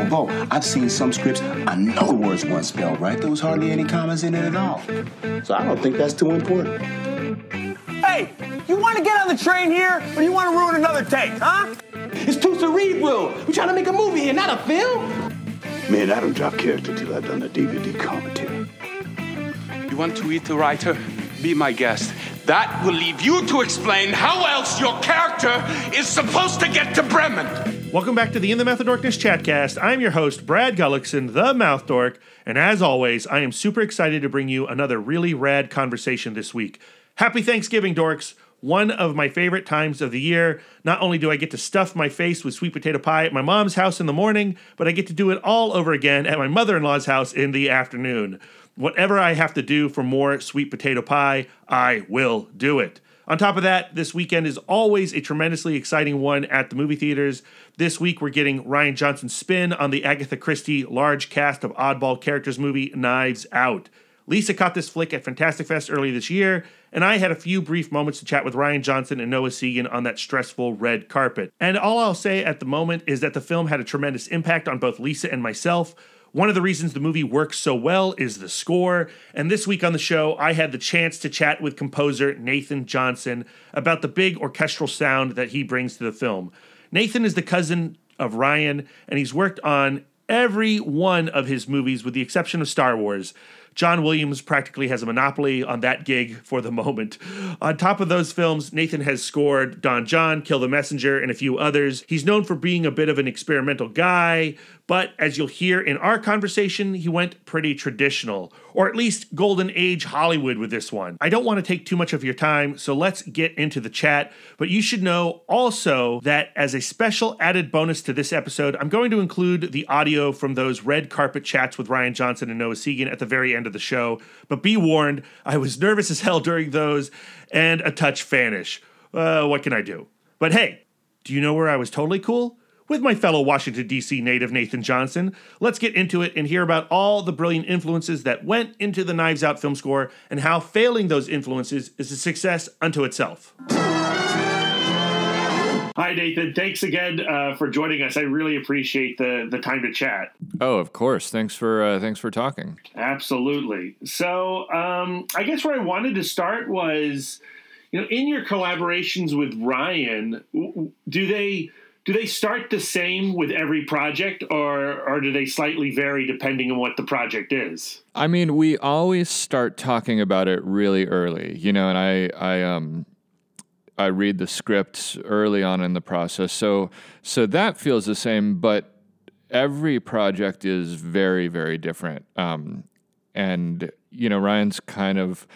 Although I've seen some scripts, I know the words weren't spelled right. There was hardly any commas in it at all. So I don't think that's too important. Hey, you want to get on the train here, or you want to ruin another take, huh? It's too cerebral. We're trying to make a movie here, not a film. Man, I don't drop character till I've done a DVD commentary. You want to eat the writer? Be my guest. That will leave you to explain how else your character is supposed to get to Bremen. Welcome back to the In the Mouth of Dorkness chatcast. I'm your host, Brad Gullickson, the Mouth Dork, and as always, I am super excited to bring you another really rad conversation this week. Happy Thanksgiving, dorks! One of my favorite times of the year. Not only do I get to stuff my face with sweet potato pie at my mom's house in the morning, but I get to do it all over again at my mother in law's house in the afternoon. Whatever I have to do for more sweet potato pie, I will do it. On top of that, this weekend is always a tremendously exciting one at the movie theaters. This week, we're getting Rian Johnson's spin on the Agatha Christie large cast of oddball characters movie Knives Out. Lisa caught this flick at Fantastic Fest early this year, and I had a few brief moments to chat with Rian Johnson and Noah Segan on that stressful red carpet. And all I'll say at the moment is that the film had a tremendous impact on both Lisa and myself. One of the reasons the movie works so well is the score. And this week on the show, I had the chance to chat with composer Nathan Johnson about the big orchestral sound that he brings to the film. Nathan is the cousin of Rian, and he's worked on every one of his movies with the exception of Star Wars. John Williams practically has a monopoly on that gig for the moment. On top of those films, Nathan has scored Don John, Kill the Messenger, and a few others. He's known for being a bit of an experimental guy, but as you'll hear in our conversation, he went pretty traditional, or at least Golden Age Hollywood with this one. I don't want to take too much of your time, so let's get into the chat. But you should know also that as a special added bonus to this episode, I'm going to include the audio from those red carpet chats with Rian Johnson and Noah Segan at the very end of the show. But be warned, I was nervous as hell during those and a touch fanish. Uh, what can I do? But hey, do you know where I was totally cool? With my fellow Washington, D.C. native Nathan Johnson. Let's get into it and hear about all the brilliant influences that went into the Knives Out film score and how failing those influences is a success unto itself. Hi, Nathan. Thanks again uh, for joining us. I really appreciate the the time to chat. Oh, of course. Thanks for uh, thanks for talking. Absolutely. So, um, I guess where I wanted to start was, you know, in your collaborations with Rian, do they do they start the same with every project or or do they slightly vary depending on what the project is? I mean we always start talking about it really early you know and i i um i read the scripts early on in the process. So so that feels the same but every project is very very different. Um and you know rian's kind of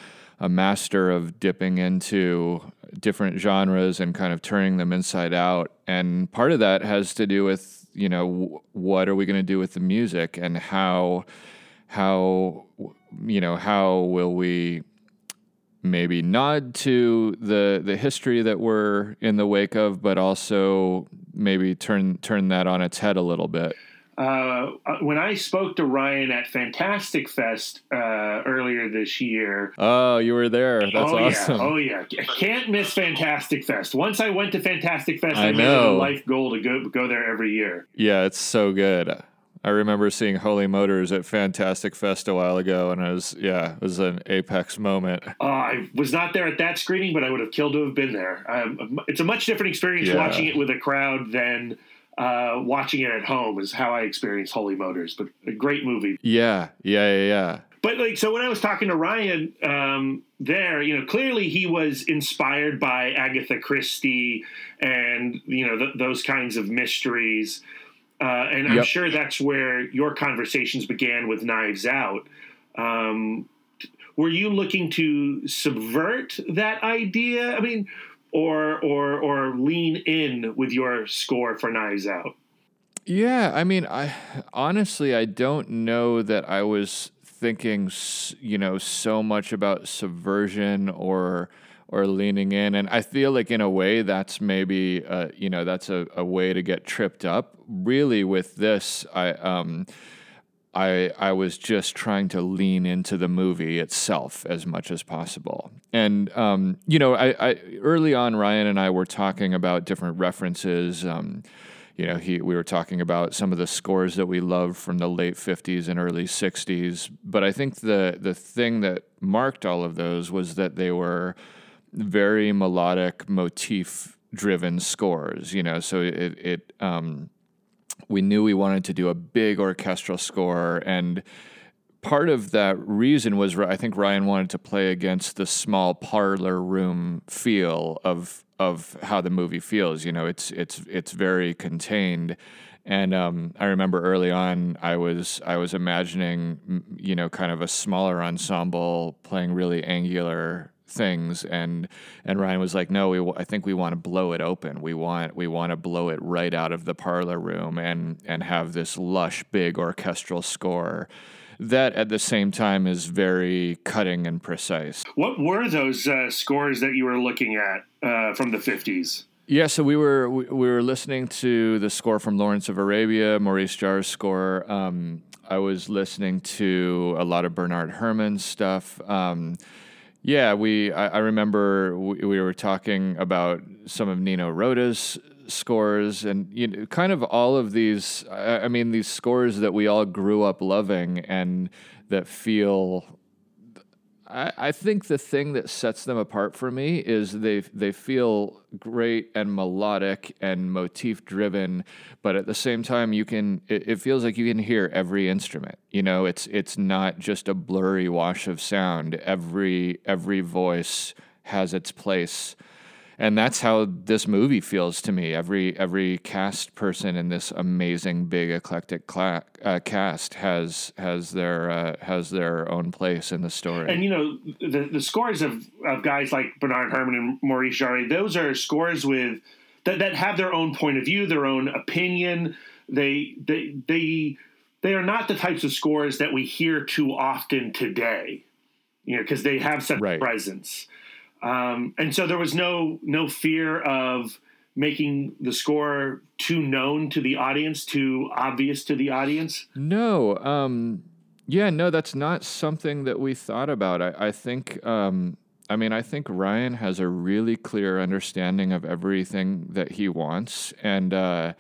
a master of dipping into different genres and kind of turning them inside out. And part of that has to do with, you know, what are we going to do with the music and how, how, you know, how will we maybe nod to the the history that we're in the wake of, but also maybe turn turn that on its head a little bit. Uh, uh, when I spoke to Rian at Fantastic Fest uh, earlier this year. Oh, you were there. That's oh, awesome. Yeah. Oh yeah, can't miss Fantastic Fest. Once I went to Fantastic Fest, I, I made it a life goal to go go there every year. Yeah, it's so good. I remember seeing Holy Motors at Fantastic Fest a while ago, and it was yeah, it was an apex moment. Uh, I was not there at that screening, but I would have killed to have been there. Um, it's a much different experience yeah. watching it with a crowd than uh, watching it at home is how I experienced Holy Motors. But a great movie. Yeah, yeah, yeah, yeah. But like, so when I was talking to Rian um, there, you know, clearly he was inspired by Agatha Christie and you know th- those kinds of mysteries. Uh, and I'm yep. sure that's where your conversations began with Knives Out. Um, were you looking to subvert that idea? I mean, or or or lean in with your score for Knives Out? Yeah, I mean, I honestly I don't know that I was thinking, you know, so much about subversion or or leaning in, and I feel like in a way that's maybe uh, you know that's a, a way to get tripped up. Really, with this, I um I I was just trying to lean into the movie itself as much as possible. And um, you know, I, I, early on, Rian and I were talking about different references. Um, you know, he we were talking about some of the scores that we love from the late 50s and early 60s, but I think the the thing that marked all of those was that they were very melodic motif driven scores, you know, so it it um we knew we wanted to do a big orchestral score and part of that reason was I think Rian wanted to play against the small parlor room feel of of how the movie feels. You know, it's it's it's very contained. And um, I remember early on, I was I was imagining, you know, kind of a smaller ensemble playing really angular things, and and Rian was like, "No, we I think we want to blow it open. We want we want to blow it right out of the parlor room and and have this lush, big orchestral score." that at the same time is very cutting and precise. What were those uh, scores that you were looking at uh, from the 50s? Yeah, so we were we, we, were listening to the score from Lawrence of Arabia, Maurice Jarre's score. Um, I was listening to a lot of Bernard Herrmann's stuff. Um, yeah, we I, I remember we, we, were talking about some of Nino Rota's scores and you know kind of all of these I, mean these scores that we all grew up loving and that feel I, I think the thing that sets them apart for me is they they feel great and melodic and motif driven, but at the same time you can it, it feels like you can hear every instrument. You know, it's it's not just a blurry wash of sound. Every every voice has its place and that's how this movie feels to me. Every every cast person in this amazing, big, eclectic cla- uh, cast has has their uh, has their own place in the story. And you know, the the scores of, of guys like Bernard Herrmann and Maurice Jarre, those are scores with that, that have their own point of view, their own opinion. They they they they are not the types of scores that we hear too often today. You know, because they have such right. presence. Um, and so there was no no fear of making the score too known to the audience, too obvious to the audience. No, um, yeah, no, that's not something that we thought about. I, I think. Um, I mean, I think Rian has a really clear understanding of everything that he wants, and uh,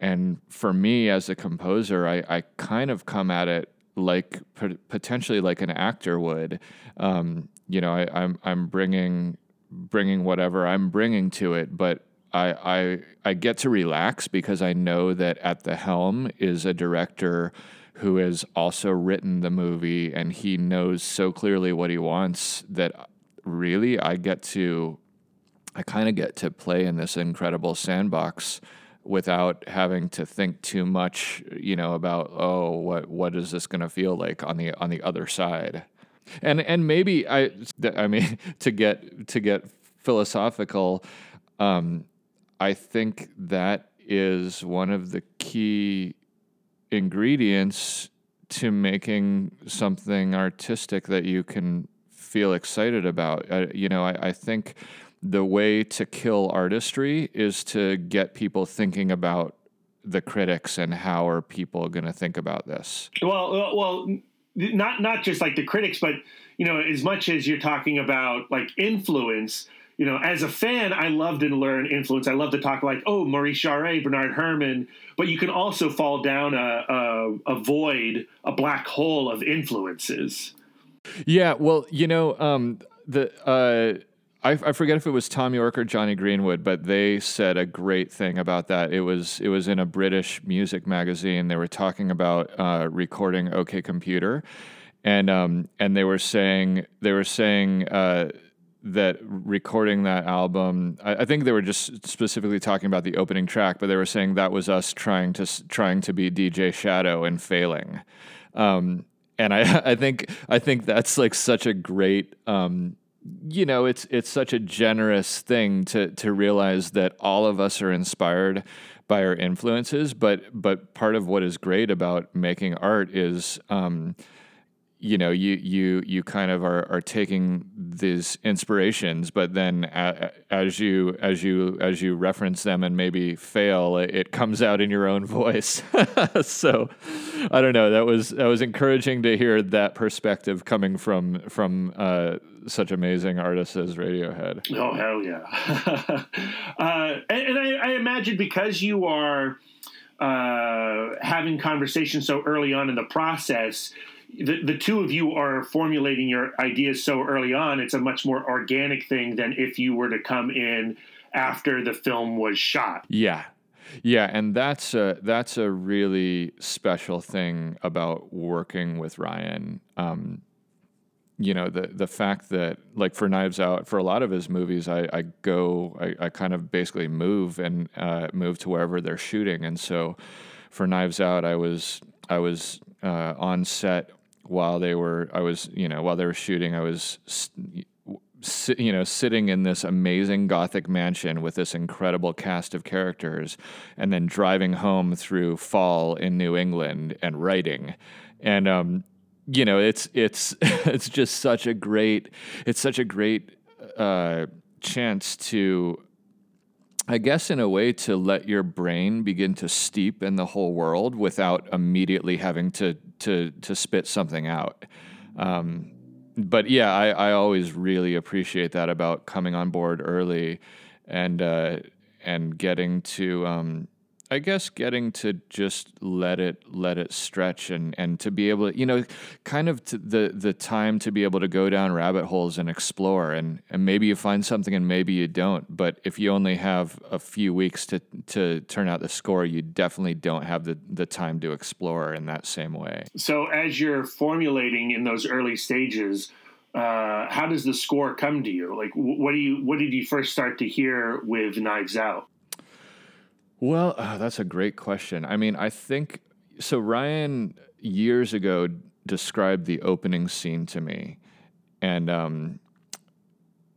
and for me as a composer, I, I kind of come at it like potentially like an actor would. Um, you know, I, I'm I'm bringing bringing whatever I'm bringing to it, but I, I I get to relax because I know that at the helm is a director who has also written the movie and he knows so clearly what he wants that really I get to I kind of get to play in this incredible sandbox without having to think too much, you know, about oh, what what is this going to feel like on the on the other side? And and maybe I I mean to get to get philosophical, um, I think that is one of the key ingredients to making something artistic that you can feel excited about. You know, I, I think the way to kill artistry is to get people thinking about the critics and how are people going to think about this. Well, well, not not just like the critics, but you know, as much as you're talking about like influence, you know, as a fan, I love to learn influence. I love to talk like, oh, Maurice Jarre, Bernard Herrmann, but you can also fall down a, a, a void, a black hole of influences. Yeah, well, you know, um, the uh, I, I, forget if it was Thom Yorke or Jonny Greenwood, but they said a great thing about that. It was it was in a British music magazine. They were talking about uh, recording OK Computer, and um, and they were saying they were saying uh, that recording that album. I, I, think they were just specifically talking about the opening track, but they were saying that was us trying to trying to be DJ Shadow and failing. Um, and I, I think I think that's like such a great um, you know it's it's such a generous thing to to realize that all of us are inspired by our influences but but part of what is great about making art is um, you know you you you kind of are are taking these inspirations but then as you as you as you reference them and maybe fail it comes out in your own voice. So i don't know. That was that was encouraging to hear that perspective coming from from uh, such amazing artists as radiohead. Oh hell yeah. Uh, and, and I, I imagine because you are uh, having conversations so early on in the process, the, the two of you are formulating your ideas so early on. It's a much more organic thing than if you were to come in after the film was shot. Yeah. Yeah, and that's a that's a really special thing about working with Rian. Um, you know the the fact that like for Knives Out, for a lot of his movies, I, I go, I, I kind of basically move and uh, move to wherever they're shooting, and so for Knives Out, I was I was uh, on set while they were I was you know while they were shooting, I was you know, sitting in this amazing Gothic mansion with this incredible cast of characters, and then driving home through fall in New England and writing, and um, you know, it's it's it's just such a great it's such a great uh, chance to I guess in a way to let your brain begin to steep in the whole world without immediately having to to to spit something out. Um, but yeah, I, I always really appreciate that about coming on board early and uh, and getting to um, I guess getting to just let it let it stretch and and to be able to you know kind of the the time to be able to go down rabbit holes and explore. And and maybe you find something and maybe you don't. But if you only have a few weeks to to turn out the score you definitely don't have the the time to explore in that same way. So as you're formulating in those early stages uh, how does the score come to you? Like what do you what did you first start to hear with knives out well, uh, that's a great question. I mean, I think so. Rian years ago described the opening scene to me, and um,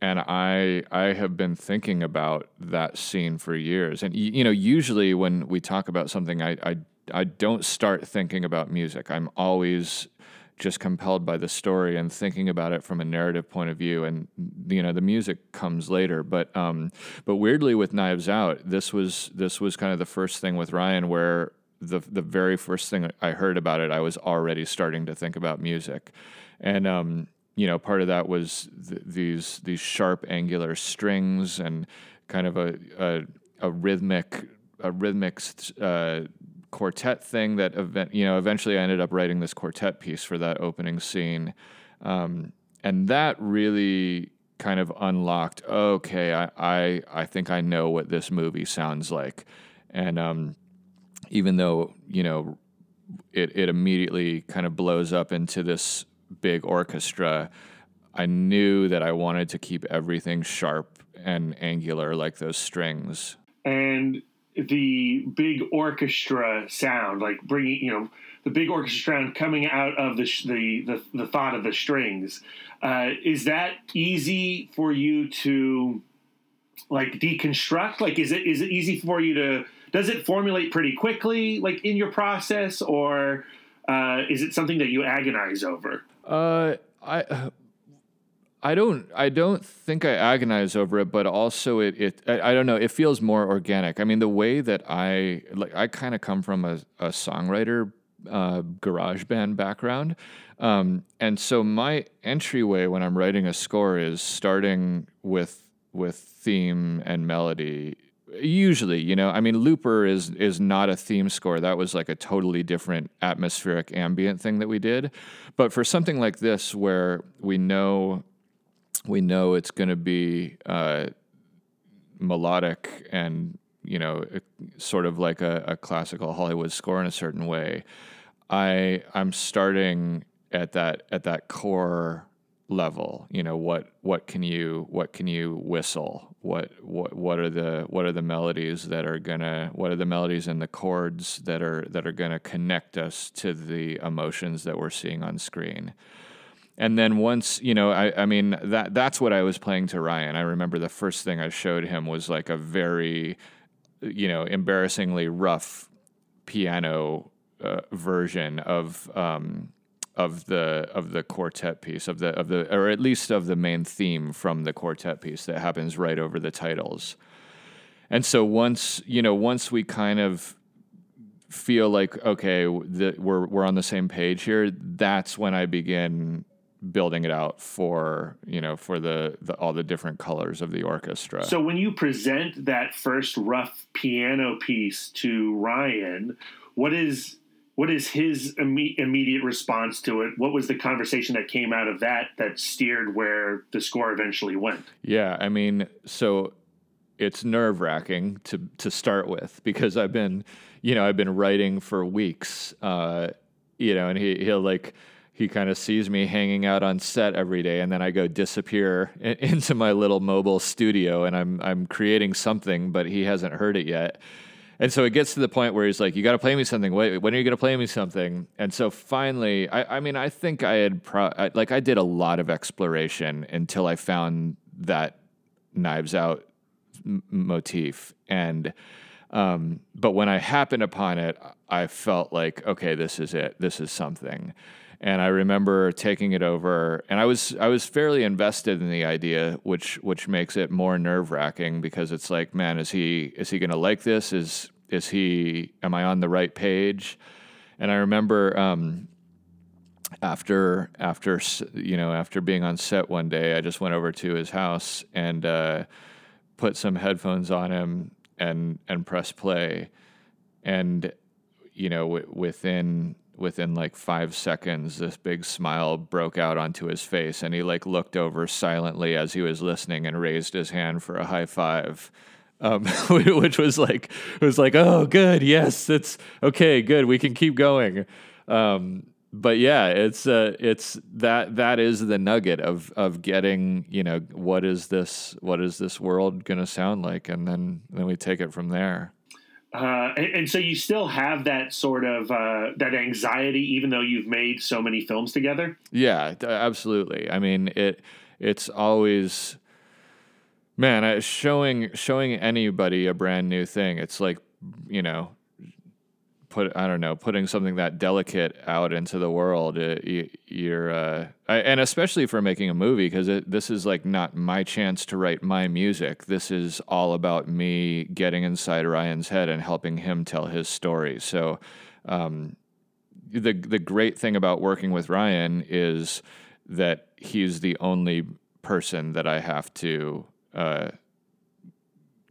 and I I have been thinking about that scene for years. And you know, usually when we talk about something, I I I don't start thinking about music. I'm always just compelled by the story and thinking about it from a narrative point of view. And you know, the music comes later. But um, but weirdly, with Knives Out, this was this was kind of the first thing with Rian where the the very first thing I heard about it, I was already starting to think about music, and um, you know, part of that was th- these these sharp angular strings and kind of a a, a rhythmic a rhythmic uh, quartet thing that event, you know eventually I ended up writing this quartet piece for that opening scene, um, and that really kind of unlocked. Okay, I, I I think I know what this movie sounds like, and um, even though you know it it immediately kind of blows up into this big orchestra. I knew that I wanted to keep everything sharp and angular like those strings. And the big orchestra sound, like bringing you know the big orchestra sound coming out of the the the, the thought of the strings. Uh, is that easy for you to like deconstruct? Like, is it is it easy for you to? Does it formulate pretty quickly, like in your process, or uh, is it something that you agonize over? Uh, I I don't I don't think I agonize over it, but also it it I, I don't know, it feels more organic. I mean, the way that I like I kind of come from a, a songwriter uh, garage band background. Um, and so my entryway when I'm writing a score is starting with with theme and melody usually you know i mean looper is is not a theme score that was like a totally different atmospheric ambient thing that we did but for something like this where we know we know it's going to be uh, melodic and you know sort of like a, a, classical Hollywood score in a certain way. I I'm starting at that at that core level. You know what what can you what can you whistle? What what what are the what are the melodies that are gonna what are the melodies and the chords that are that are gonna connect us to the emotions that we're seeing on screen? And then once, you know, I, I mean, that that's what I was playing to Rian. I remember the first thing I showed him was like a very, you know, embarrassingly rough piano uh, version of um, of the of the quartet piece of the of the or at least of the main theme from the quartet piece that happens right over the titles. And so once you know, once we kind of feel like okay, the, we're we're on the same page here, that's when I begin building it out for you know for the, the all the different colors of the orchestra. So when you present that first rough piano piece to Rian, what is what is his imme- immediate response to it? What was the conversation that came out of that that steered where the score eventually went? Yeah, I mean, so it's nerve wracking to to start with because I've been, you know, I've been writing for weeks, uh, you know, and he he'll like he kind of sees me hanging out on set every day, and then I go disappear in, into my little mobile studio, and I'm I'm creating something, but he hasn't heard it yet. And so it gets to the point where he's like, "You got to play me something. Wait, when are you going to play me something?" And so finally, I, I mean, I think I had pro- I, like I did a lot of exploration until I found that Knives Out m- motif, and um, but when I happened upon it, I felt like, okay, this is it. This is something. And I remember taking it over, and I was I was fairly invested in the idea, which which makes it more nerve wracking because it's like, man, is he is he going to like this? Is is he? Am I on the right page? And I remember um, after after you know after being on set one day, I just went over to his house and uh, put some headphones on him and and press play, and you know w- within within like five seconds, this big smile broke out onto his face, and he like looked over silently as he was listening and raised his hand for a high five. Um, which was like was like oh good yes it's okay good we can keep going um, but yeah it's uh, it's that that is the nugget of of getting you know what is this what is this world gonna sound like and then then we take it from there uh, and, and, so you still have that sort of uh, that anxiety, even though you've made so many films together. Yeah, absolutely. I mean, it it's always man showing showing anybody a brand new thing. It's like you know put I don't know putting something that delicate out into the world. It, you, are uh, and especially for making a movie because this is like not my chance to write my music. This is all about me getting inside Rian's head and helping him tell his story. So. Um, the the great thing about working with Rian is that he's the only person that I have to uh,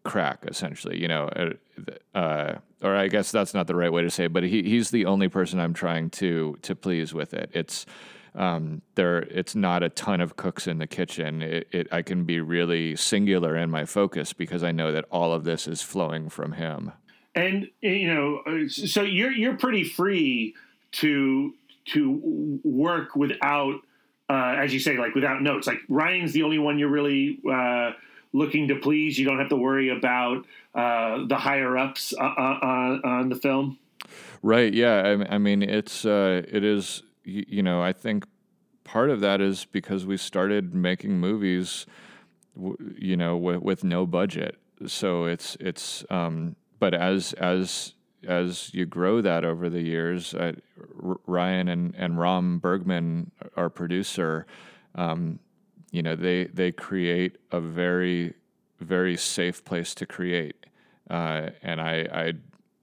crack essentially you know uh, uh, or i guess that's not the right way to say it but he, he's the only person i'm trying to to please with it. It's um, there it's not a ton of cooks in the kitchen. It, it, i can be really singular in my focus because i know that all of this is flowing from him. And you know uh, so you're you're pretty free to to work without uh, as you say like without notes. Like rian's the only one you're really uh, looking to please. You don't have to worry about uh, the higher ups uh, uh, on, on the film. Right. Yeah. I, I mean, it's uh, it is. You, you, know, I think part of that is because we started making movies, you know, w- with no budget. So it's it's. Um, but as as as you grow that over the years, uh, Rian and and Ram Bergman, our producer. Um, you know they they create a very very safe place to create. Uh, and I, I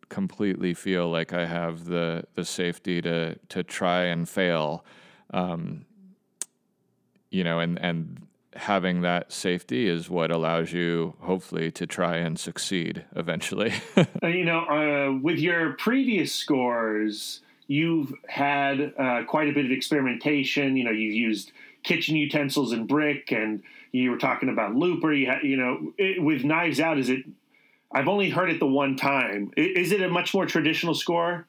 completely feel like I have the the safety to to try and fail um, you know and and having that safety is what allows you hopefully to try and succeed eventually. Uh, you know uh, with your previous scores you've had uh, quite a bit of experimentation. You know you've used kitchen utensils and brick, and you were talking about Looper. You, ha- you know, it, with Knives Out, is it? I've only heard it the one time. Is it a much more traditional score?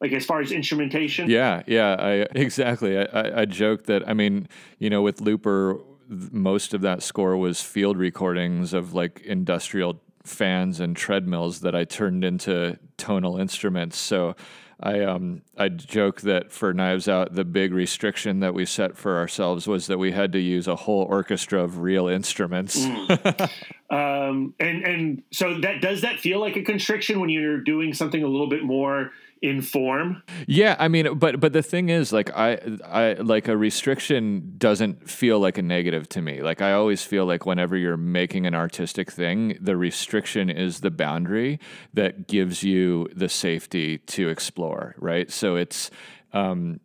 like as far as instrumentation yeah yeah i exactly I, I, I joke that i mean you know with looper most of that score was field recordings of like industrial fans and treadmills that i turned into tonal instruments so I um I joke that for Knives Out, the big restriction that we set for ourselves was that we had to use a whole orchestra of real instruments. mm. um, and and so that does that feel like a constriction when you're doing something a little bit more in form. Yeah, I mean, but but the thing is, like I I like a restriction doesn't feel like a negative to me. Like I always feel like whenever you're making an artistic thing, the restriction is the boundary that gives you the safety to explore, right? So it's um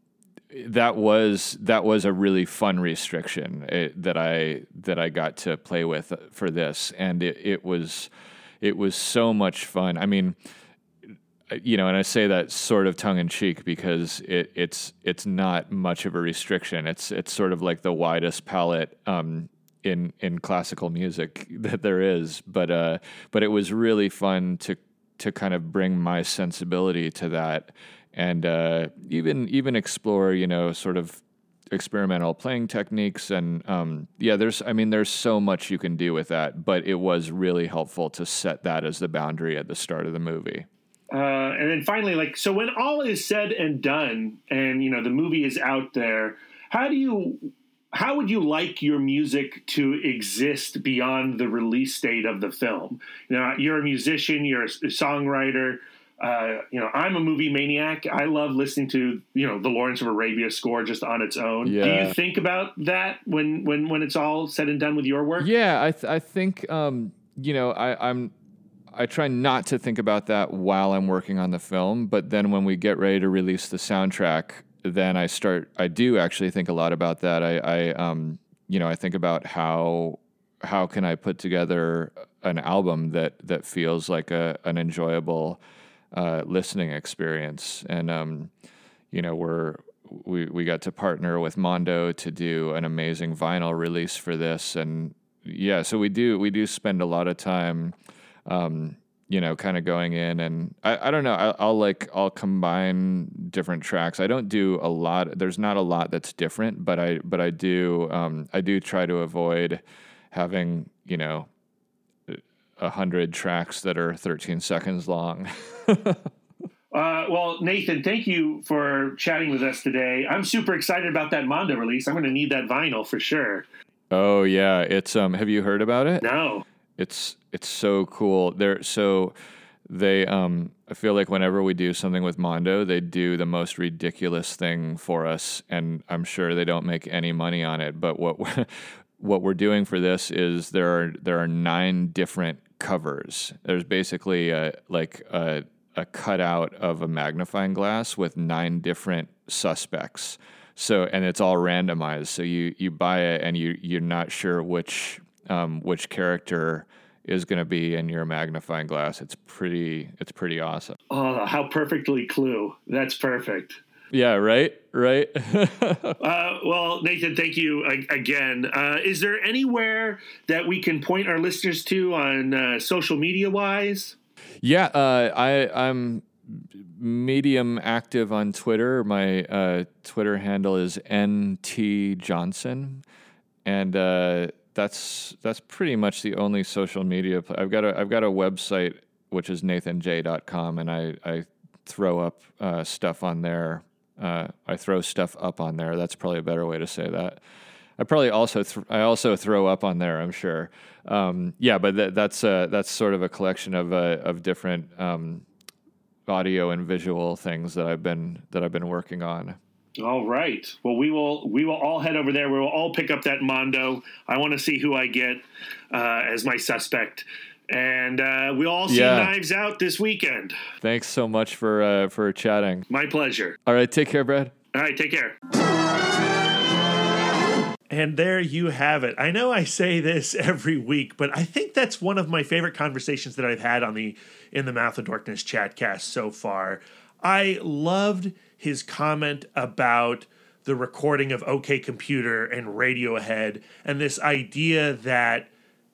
that was that was a really fun restriction eh, that I that I got to play with for this, and it, it was it was so much fun. I mean, you know, and I say that sort of tongue in cheek because it, it's it's not much of a restriction. It's it's sort of like the widest palette um, in in classical music that there is. But uh, but it was really fun to to kind of bring my sensibility to that and uh, even even explore you know sort of experimental playing techniques and um, yeah there's i mean there's so much you can do with that but it was really helpful to set that as the boundary at the start of the movie uh, and then finally like so when all is said and done and you know the movie is out there how do you how would you like your music to exist beyond the release date of the film you know you're a musician you're a songwriter uh, you know, I'm a movie maniac. I love listening to you know the Lawrence of Arabia score just on its own. Yeah. Do you think about that when when when it's all said and done with your work? Yeah, I th- I think um, you know I, I'm I try not to think about that while I'm working on the film, but then when we get ready to release the soundtrack, then I start. I do actually think a lot about that. I, I um, you know, I think about how how can I put together an album that that feels like a an enjoyable uh, listening experience. And um, you know, we're we we got to partner with Mondo to do an amazing vinyl release for this, and yeah, so we do we do spend a lot of time. Um, you know, kind of going in and I, I don't know. I, I'll like I'll combine different tracks. I don't do a lot. There's not a lot that's different, but I but I do um, I do try to avoid having you know a hundred tracks that are 13 seconds long. uh, well, Nathan, thank you for chatting with us today. I'm super excited about that Mondo release. I'm going to need that vinyl for sure. Oh yeah, it's um. Have you heard about it? No. It's it's so cool. They're so they um. I feel like whenever we do something with Mondo, they do the most ridiculous thing for us, and I'm sure they don't make any money on it. But what what we're doing for this is there are there are nine different covers. There's basically a, like a, a cutout of a magnifying glass with nine different suspects. So and it's all randomized. So you you buy it and you you're not sure which um, which character is going to be in your magnifying glass. It's pretty it's pretty awesome. Oh, how perfectly clue. That's perfect. Yeah, right, right. uh, well, Nathan, thank you again. Uh, is there anywhere that we can point our listeners to on uh, social media wise? Yeah, uh, I, I'm medium active on Twitter. My uh, Twitter handle is nt johnson, and uh, that's that's pretty much the only social media. Pl- I've got a I've got a website which is nathanj.com, and I I throw up stuff on there uh, I throw stuff up on there. That's probably a better way to say that. I probably also th- I also throw up on there. I'm sure. Um, yeah, but th- that's uh, that's sort of a collection of uh, of different um, audio and visual things that I've been that I've been working on. All right. Well, we will we will all head over there. We will all pick up that Mondo. I want to see who I get uh, as my suspect and uh, we'll all see yeah. Knives Out this weekend. Thanks so much for uh, for chatting. My pleasure. All right, take care, Brad. All right, take care. And there you have it. I know I say this every week, but I think that's one of my favorite conversations that I've had on the In the Mouth of Dorkness chatcast so far. I loved his comment about the recording of OK Computer and Radiohead and this idea that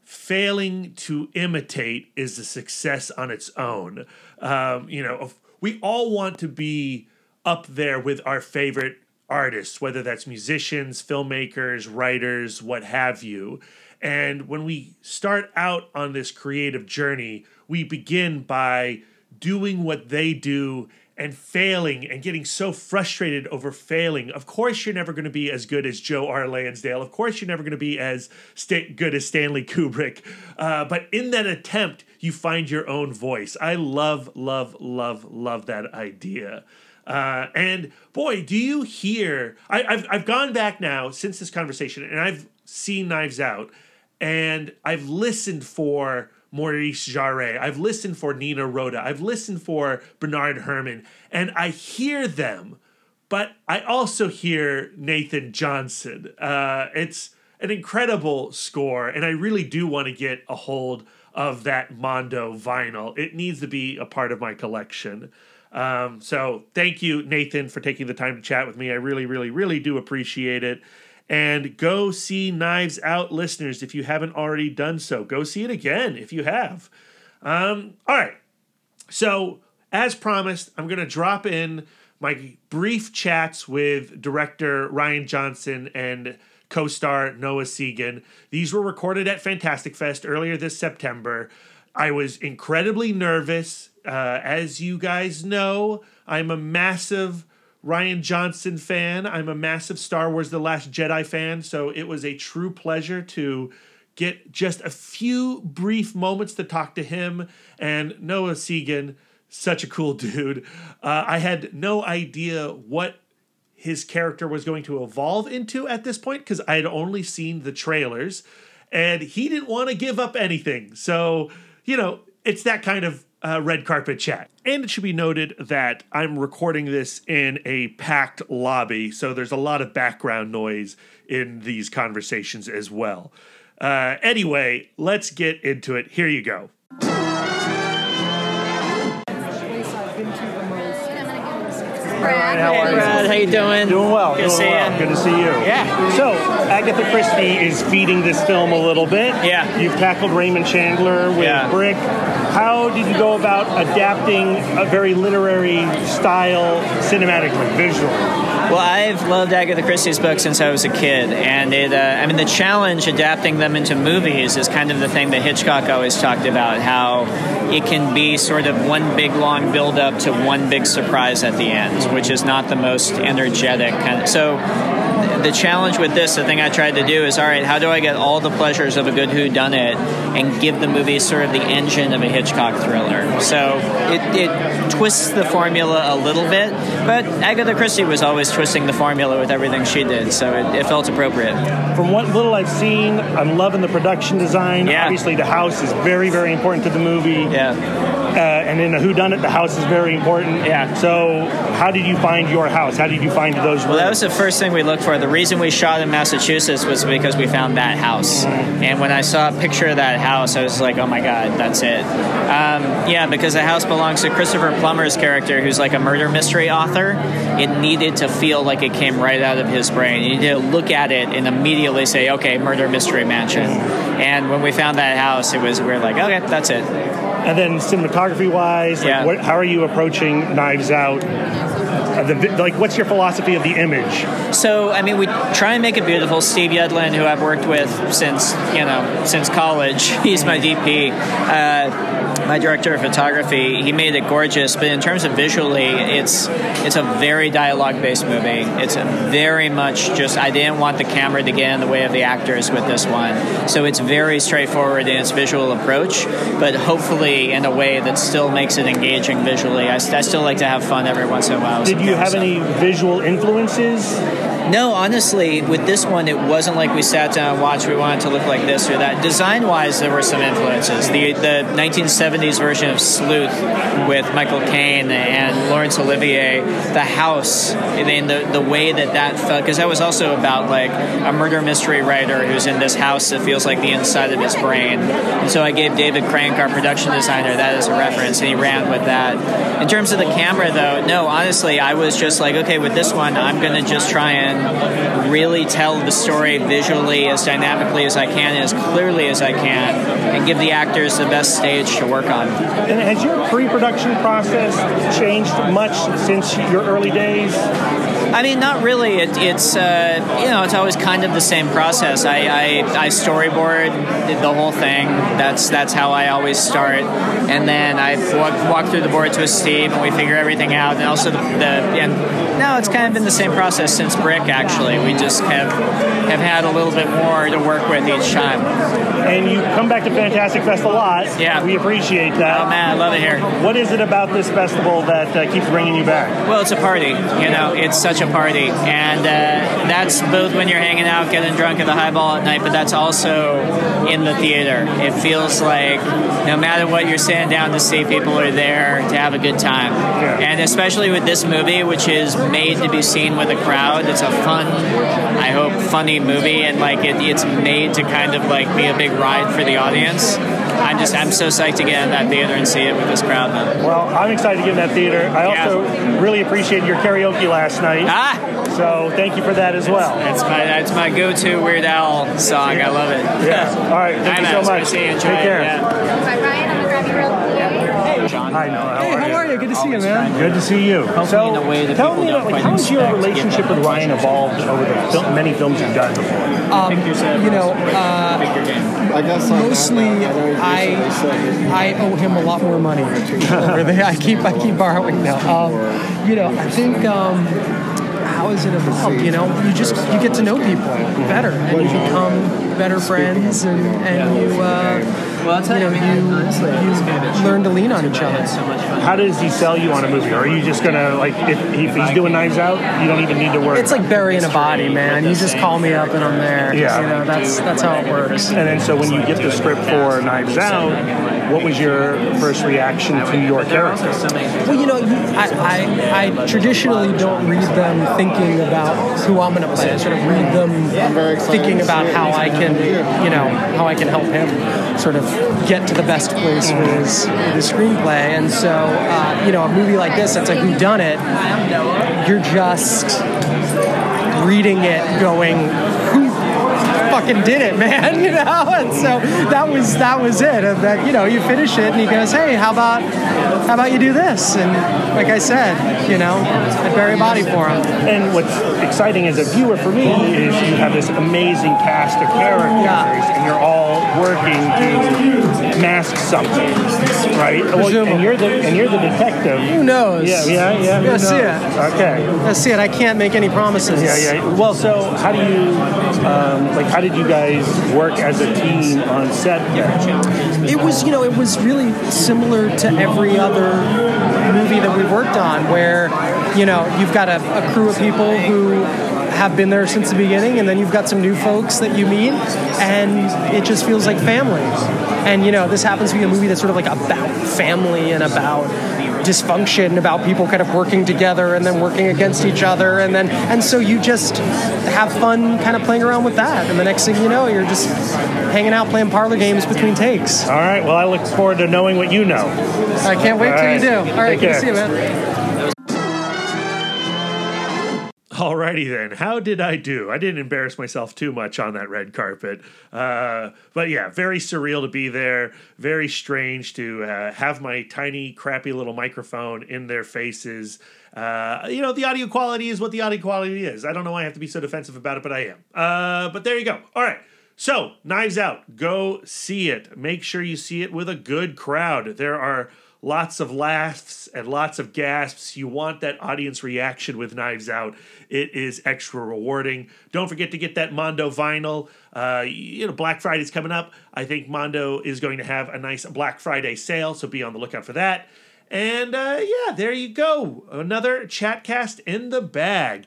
failing to imitate is a success on its own. Um, you know, we all want to be up there with our favorite artists, whether that's musicians, filmmakers, writers, what have you. And when we start out on this creative journey, we begin by doing what they do and failing and getting so frustrated over failing. Of course, you're never going to be as good as Joe R. Lansdale. Of course, you're never going to be as st- good as Stanley Kubrick. Uh, but in that attempt, you find your own voice. I love, love, love, love that idea. Uh, and boy, do you hear? I, I've I've gone back now since this conversation, and I've seen Knives Out, and I've listened for Maurice Jarre. I've listened for Nino Rota. I've listened for Bernard Herrmann, and I hear them but I also hear Nathan Johnson. Uh, it's an incredible score, and I really do want to get a hold of that Mondo vinyl. It needs to be a part of my collection. Um, so thank you, Nathan, for taking the time to chat with me. I really, really, really do appreciate it. And go see Knives Out, listeners, if you haven't already done so. Go see it again if you have. Um, all right. So, as promised, I'm going to drop in my brief chats with director Rian Johnson and co star Noah Segan. These were recorded at Fantastic Fest earlier this September. I was incredibly nervous. Uh, as you guys know, I'm a massive Rian Johnson fan. I'm a massive Star Wars The Last Jedi fan. So it was a true pleasure to get just a few brief moments to talk to him and Noah Segan. Such a cool dude. Uh, I had no idea what his character was going to evolve into at this point because I had only seen the trailers and he didn't want to give up anything. So, you know, it's that kind of uh, red carpet chat. And it should be noted that I'm recording this in a packed lobby, so there's a lot of background noise in these conversations as well. Uh, anyway, let's get into it. Here you go. Brad, how are you? Brad, how you doing? Doing well. Good doing to see well. you. Good to see you. Yeah. So Agatha Christie is feeding this film a little bit. Yeah. You've tackled Raymond Chandler with Yeah. Brick. How did you go about adapting a very literary style cinematically, visually? Well, I've loved Agatha Christie's books since I was a kid, and it. Uh, I mean, the challenge adapting them into movies is kind of the thing that Hitchcock always talked about. How it can be sort of one big long build up to one big surprise at the end, which is not the most energetic kind of. So the challenge with this, the thing I tried to do is, all right, how do I get all the pleasures of a good whodunit and give the movie sort of the engine of a Hitchcock thriller? So it, it twists the formula a little bit, but Agatha Christie was always the formula with everything she did, so it, it felt appropriate. From what little I've seen, I'm loving the production design. Yeah. Obviously, the house is very, very important to the movie. Yeah. Uh, and in a whodunit, the house is very important. Yeah. So, how did you find your house? How did you find those? Well, that was the first thing we looked for. The reason we shot in Massachusetts was because we found that house. And when I saw a picture of that house, I was like, oh my God, that's it. Um, yeah, because the house belongs to Christopher Plummer's character, who's like a murder mystery author. It needed to feel like it came right out of his brain. You need to look at it and immediately say, okay, murder mystery mansion. And when we found that house, it was, we were like, okay, that's it. And then cinematography wise, like Yeah. what, how are you approaching Knives Out? The, like, what's your philosophy of the image? So, I mean, we try and make it beautiful. Steve Yedlin, who I've worked with since you know since college, he's my DP, uh, my director of photography. He made it gorgeous, but in terms of visually, it's it's a very dialogue-based movie. It's a very much just. I didn't want the camera to get in the way of the actors with this one, so it's very straightforward in its visual approach, but hopefully in a way that still makes it engaging visually. I, I still like to have fun every once in a while. Did you have stuff. any visual influences? No, honestly, with this one, it wasn't like we sat down and watched. We wanted to look like this or that. Design-wise, there were some influences. The the 1970s version of Sleuth with Michael Caine and Laurence Olivier, the house, and the the way that that felt. Because that was also about like a murder mystery writer who's in this house that feels like the inside of his brain. And so I gave David Crank, our production designer, that as a reference, and he ran with that. In terms of the camera, though, no, honestly, I was just like, okay, with this one, I'm to just try and really tell the story visually as dynamically as I can, as clearly as I can, and give the actors the best stage to work on. And has your pre-production process changed much since your early days? I mean, not really. It, it's uh, you know, it's always kind of the same process. I, I, I storyboard the whole thing. That's that's how I always start, and then I walk, walk through the boards with Steve, and we figure everything out. And also the, the and no, it's kind of been the same process since Brick. Actually, we just have have had a little bit more to work with each time. And you come back to Fantastic Fest a lot. Yeah. we appreciate that. Oh man, I love it here. What is it about this festival that uh, keeps bringing you back? Well, it's a party. You know, it's such such a party, and uh, that's both when you're hanging out, getting drunk at the highball at night, but that's also in the theater. It feels like no matter what you're sitting down to see, people are there to have a good time, and especially with this movie, which is made to be seen with a crowd. It's a fun, I hope, funny movie, and like it, it's made to kind of like be a big ride for the audience. I'm just I'm so psyched to get in that theater and see it with this crowd, man. Well, I'm excited to get in that theater. I also really appreciate your karaoke last night. Ah! So thank you for that as well. That's my that's my go-to Weird Al song. I love it. Yeah. All right. Thank Hi, you man. so much. good see you. Enjoy Take it. care. Yeah. Hi, Rian. I'm gonna grab you real quick. Hi, Noah. How Hey, are how you? are you? Good to see you, man. Good to see you. Hopefully So, in a way that tell me, don't about, like, how has your expect to get relationship with Ryan evolved over the fil- many films you've done before? Um, you know, uh, I guess mostly I I owe him a lot more money. I keep I keep borrowing now. Um, you know, I think. Um, how is it evolved? You know, you just you get to know people better, and you become better friends, and, and you uh, Well, I'll tell you you, know I mean, you, honestly, gonna you learn to lean on each other. had so much fun. How does he sell you on a movie? Or are you just gonna like if, if he's doing Knives Out, you don't even need to work? It's like burying a body, man. You just call me up and I'm there. Yeah. You know, that's that's how it works. And then so when you get the script for Knives Out, what was your first reaction to your character? Well, you know, I, I, I traditionally don't read them thinking about who I'm going to play. I sort of read them thinking about how I can, you know, how I can help him sort of get to the best place with his, his screenplay. And so, uh, you know, a movie like this, it's a whodunit. You're just reading it, going, who fucking did it, man, you know. And so that was that was it. And that you know, you finish it, and he goes, "Hey, how about how about you do this?" And like I said, you know, I bury a body for him. And what's exciting as a viewer for me is you have this amazing cast of characters, and you're all working to mask something, right? Well, and you're the and you're the detective. Who knows? Yeah, yeah, yeah. who Let's see it. Okay. Let's see it. I can't make any promises. Yeah, yeah. Well, so how do you, um, like, how did you guys work as a team on set? Then? It was, you know, it was really similar to every other movie that we've worked on, where, you know, you've got a, a crew of people who have been there since the beginning, and then you've got some new folks that you meet, and it just feels like family. And, you know, this happens to be a movie that's sort of like about family and about dysfunction about people kind of working together and then working against each other and then and so you just have fun kind of playing around with that and the next thing you know you're just hanging out playing parlor games between takes All right. Well, I look forward to knowing what you know. I can't wait All till right. you do. All right, Take good to see you, man. Alrighty then. How did I do? I didn't embarrass myself too much on that red carpet. Uh, but yeah, very surreal to be there. Very strange to uh, have my tiny, crappy little microphone in their faces. Uh, you know, the audio quality is what the audio quality is. I don't know why I have to be so defensive about it, but I am. Uh, but there you go. All right. So, Knives Out, go see it. Make sure you see it with a good crowd. There are lots of laughs and lots of gasps. You want that audience reaction with Knives Out. It is extra rewarding. Don't forget to get that Mondo vinyl. Uh, you know, Black Friday's coming up. I think Mondo is going to have a nice Black Friday sale, so be on the lookout for that. And uh, yeah, there you go. Another chatcast in the bag.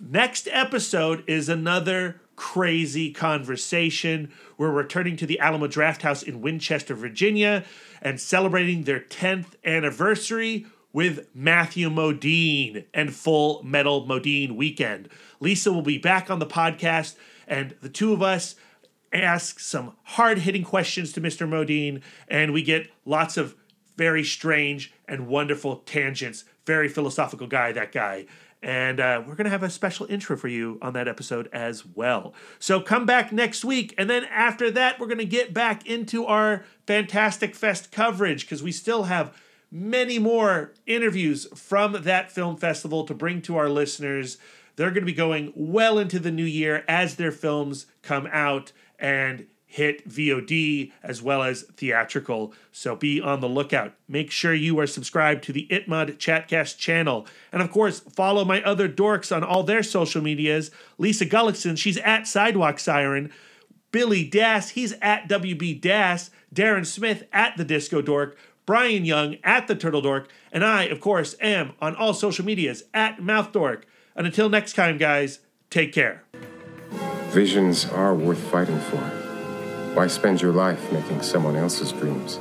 Next episode is another crazy conversation. We're returning to the Alamo Drafthouse in Winchester, Virginia, and celebrating their 10th anniversary with Matthew Modine and Full Metal Modine Weekend. Lisa will be back on the podcast, and the two of us ask some hard hitting questions to Mr. Modine, and we get lots of very strange and wonderful tangents. Very philosophical guy, that guy. And uh, we're going to have a special intro for you on that episode as well. So come back next week. And then after that, we're going to get back into our Fantastic Fest coverage because we still have many more interviews from that film festival to bring to our listeners. They're going to be going well into the new year as their films come out and hit VOD as well as theatrical. So be on the lookout. Make sure you are subscribed to the Itmod Chatcast channel. And of course, follow my other dorks on all their social medias. Lisa Gullickson, she's at Sidewalk Siren. Billy Das, he's at WB Das. Darren Smith at the Disco Dork. Brian Young at the Turtle Dork. And I, of course, am on all social medias at Mouth Dork. And until next time, guys, take care. Visions are worth fighting for. Why spend your life making someone else's dreams